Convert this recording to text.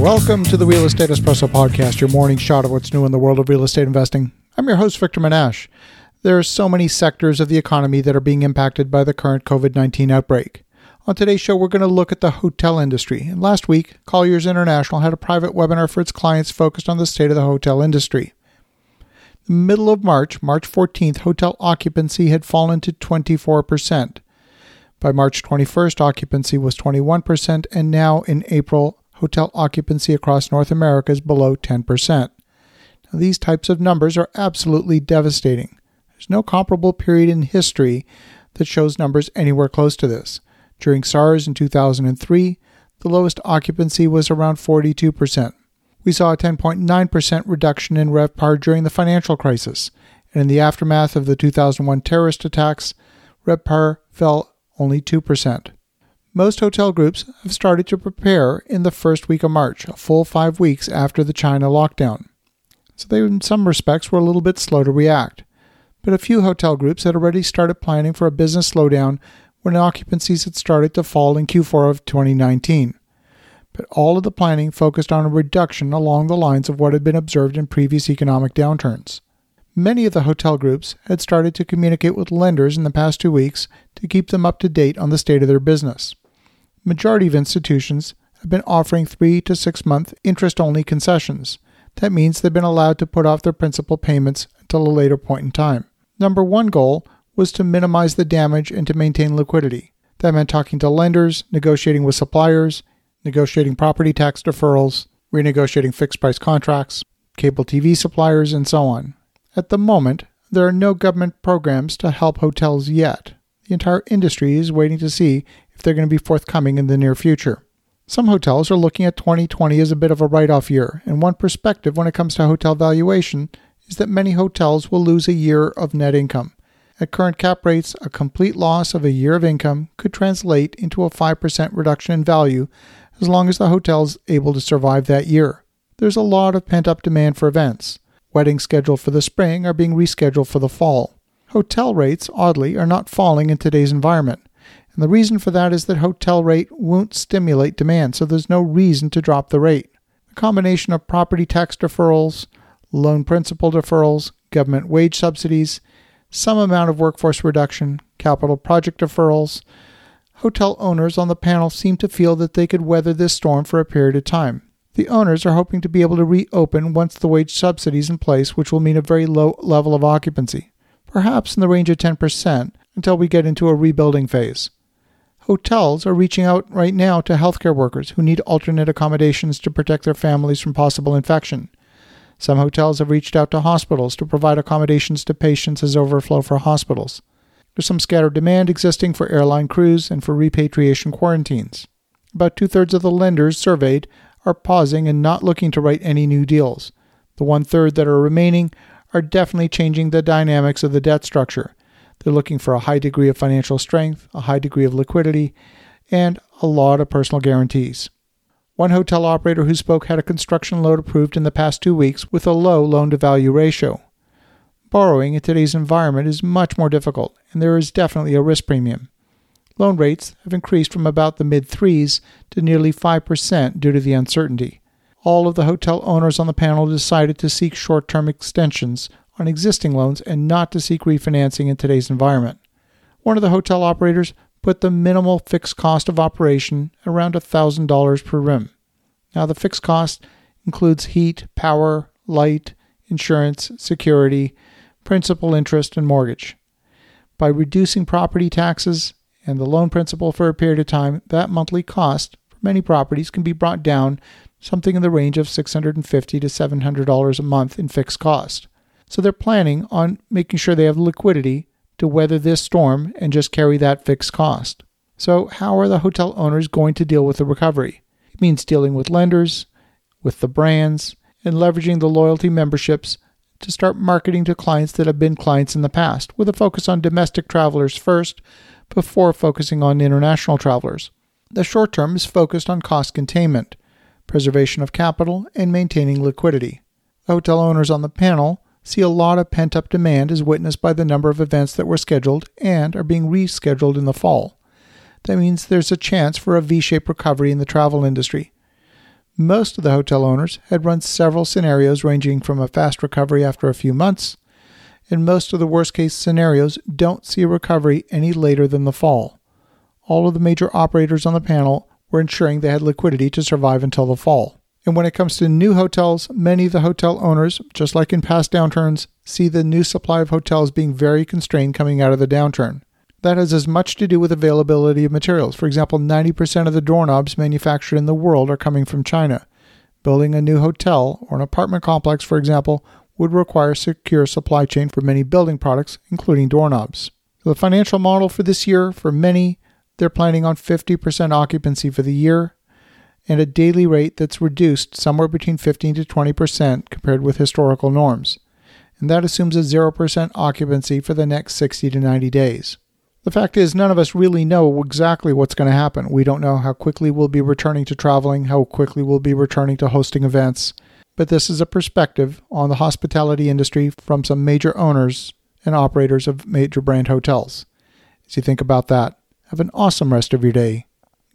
Welcome to the Real Estate Espresso Podcast, your morning shot of what's new in the world of real estate investing. I'm your host, Victor Menasce. There are so many sectors of the economy that are being impacted by the current COVID 19 outbreak. On today's show, we're going to look at the hotel industry. And last week, Colliers International had a private webinar for its clients focused on the state of the hotel industry. The middle of March, March 14th, hotel occupancy had fallen to 24%. By March 21st, occupancy was 21%, and now in April, hotel occupancy across North America is below 10%. Now, these types of numbers are absolutely devastating. There's no comparable period in history that shows numbers anywhere close to this. During SARS in 2003, the lowest occupancy was around 42%. We saw a 10.9% reduction in RevPAR during the financial crisis, and in the aftermath of the 2001 terrorist attacks, RevPAR fell only 2%. Most hotel groups have started to prepare in the first week of March, a full five weeks after the China lockdown. So they, in some respects, were a little bit slow to react. But a few hotel groups had already started planning for a business slowdown when occupancies had started to fall in Q4 of 2019. But all of the planning focused on a reduction along the lines of what had been observed in previous economic downturns. Many of the hotel groups had started to communicate with lenders in the past two weeks to keep them up to date on the state of their business. Majority of institutions have been offering three to six month interest only concessions. That means they've been allowed to put off their principal payments until a later point in time. Number one goal was to minimize the damage and to maintain liquidity. That meant talking to lenders, negotiating with suppliers, negotiating property tax deferrals, renegotiating fixed price contracts, cable TV suppliers, and so on. At the moment, there are no government programs to help hotels yet. The entire industry is waiting to see they're going to be forthcoming in the near future. Some hotels are looking at 2020 as a bit of a write off year, and one perspective when it comes to hotel valuation is that many hotels will lose a year of net income. At current cap rates, a complete loss of a year of income could translate into a 5% reduction in value as long as the hotel is able to survive that year. There's a lot of pent up demand for events. Weddings scheduled for the spring are being rescheduled for the fall. Hotel rates, oddly, are not falling in today's environment. And the reason for that is that hotel rate won't stimulate demand, so there's no reason to drop the rate. The combination of property tax deferrals, loan principal deferrals, government wage subsidies, some amount of workforce reduction, capital project deferrals, hotel owners on the panel seem to feel that they could weather this storm for a period of time. The owners are hoping to be able to reopen once the wage subsidy is in place, which will mean a very low level of occupancy, perhaps in the range of 10% until we get into a rebuilding phase. Hotels are reaching out right now to healthcare workers who need alternate accommodations to protect their families from possible infection. Some hotels have reached out to hospitals to provide accommodations to patients as overflow for hospitals. There's some scattered demand existing for airline crews and for repatriation quarantines. About two thirds of the lenders surveyed are pausing and not looking to write any new deals. The one third that are remaining are definitely changing the dynamics of the debt structure. They're looking for a high degree of financial strength, a high degree of liquidity, and a lot of personal guarantees. One hotel operator who spoke had a construction loan approved in the past two weeks with a low loan to value ratio. Borrowing in today's environment is much more difficult, and there is definitely a risk premium. Loan rates have increased from about the mid threes to nearly 5% due to the uncertainty. All of the hotel owners on the panel decided to seek short term extensions on existing loans and not to seek refinancing in today's environment. One of the hotel operators put the minimal fixed cost of operation around $1,000 per room. Now, the fixed cost includes heat, power, light, insurance, security, principal interest, and mortgage. By reducing property taxes and the loan principal for a period of time, that monthly cost for many properties can be brought down something in the range of $650 to $700 a month in fixed cost. So they're planning on making sure they have liquidity to weather this storm and just carry that fixed cost. So, how are the hotel owners going to deal with the recovery? It means dealing with lenders, with the brands, and leveraging the loyalty memberships to start marketing to clients that have been clients in the past, with a focus on domestic travelers first, before focusing on international travelers. The short term is focused on cost containment, preservation of capital, and maintaining liquidity. The hotel owners on the panel see a lot of pent up demand as witnessed by the number of events that were scheduled and are being rescheduled in the fall. That means there's a chance for a V shaped recovery in the travel industry. Most of the hotel owners had run several scenarios ranging from a fast recovery after a few months, and most of the worst case scenarios don't see a recovery any later than the fall. All of the major operators on the panel were ensuring they had liquidity to survive until the fall. And when it comes to new hotels, many of the hotel owners, just like in past downturns, see the new supply of hotels being very constrained coming out of the downturn. That has as much to do with availability of materials. For example, 90% of the doorknobs manufactured in the world are coming from China. Building a new hotel or an apartment complex, for example, would require a secure supply chain for many building products, including doorknobs. The financial model for this year, for many, they're planning on 50% occupancy for the year and a daily rate that's reduced somewhere between 15 to 20% compared with historical norms. And that assumes a 0% occupancy for the next 60 to 90 days. The fact is, none of us really know exactly what's going to happen. We don't know how quickly we'll be returning to traveling, how quickly we'll be returning to hosting events. But this is a perspective on the hospitality industry from some major owners and operators of major brand hotels. As you think about that, have an awesome rest of your day.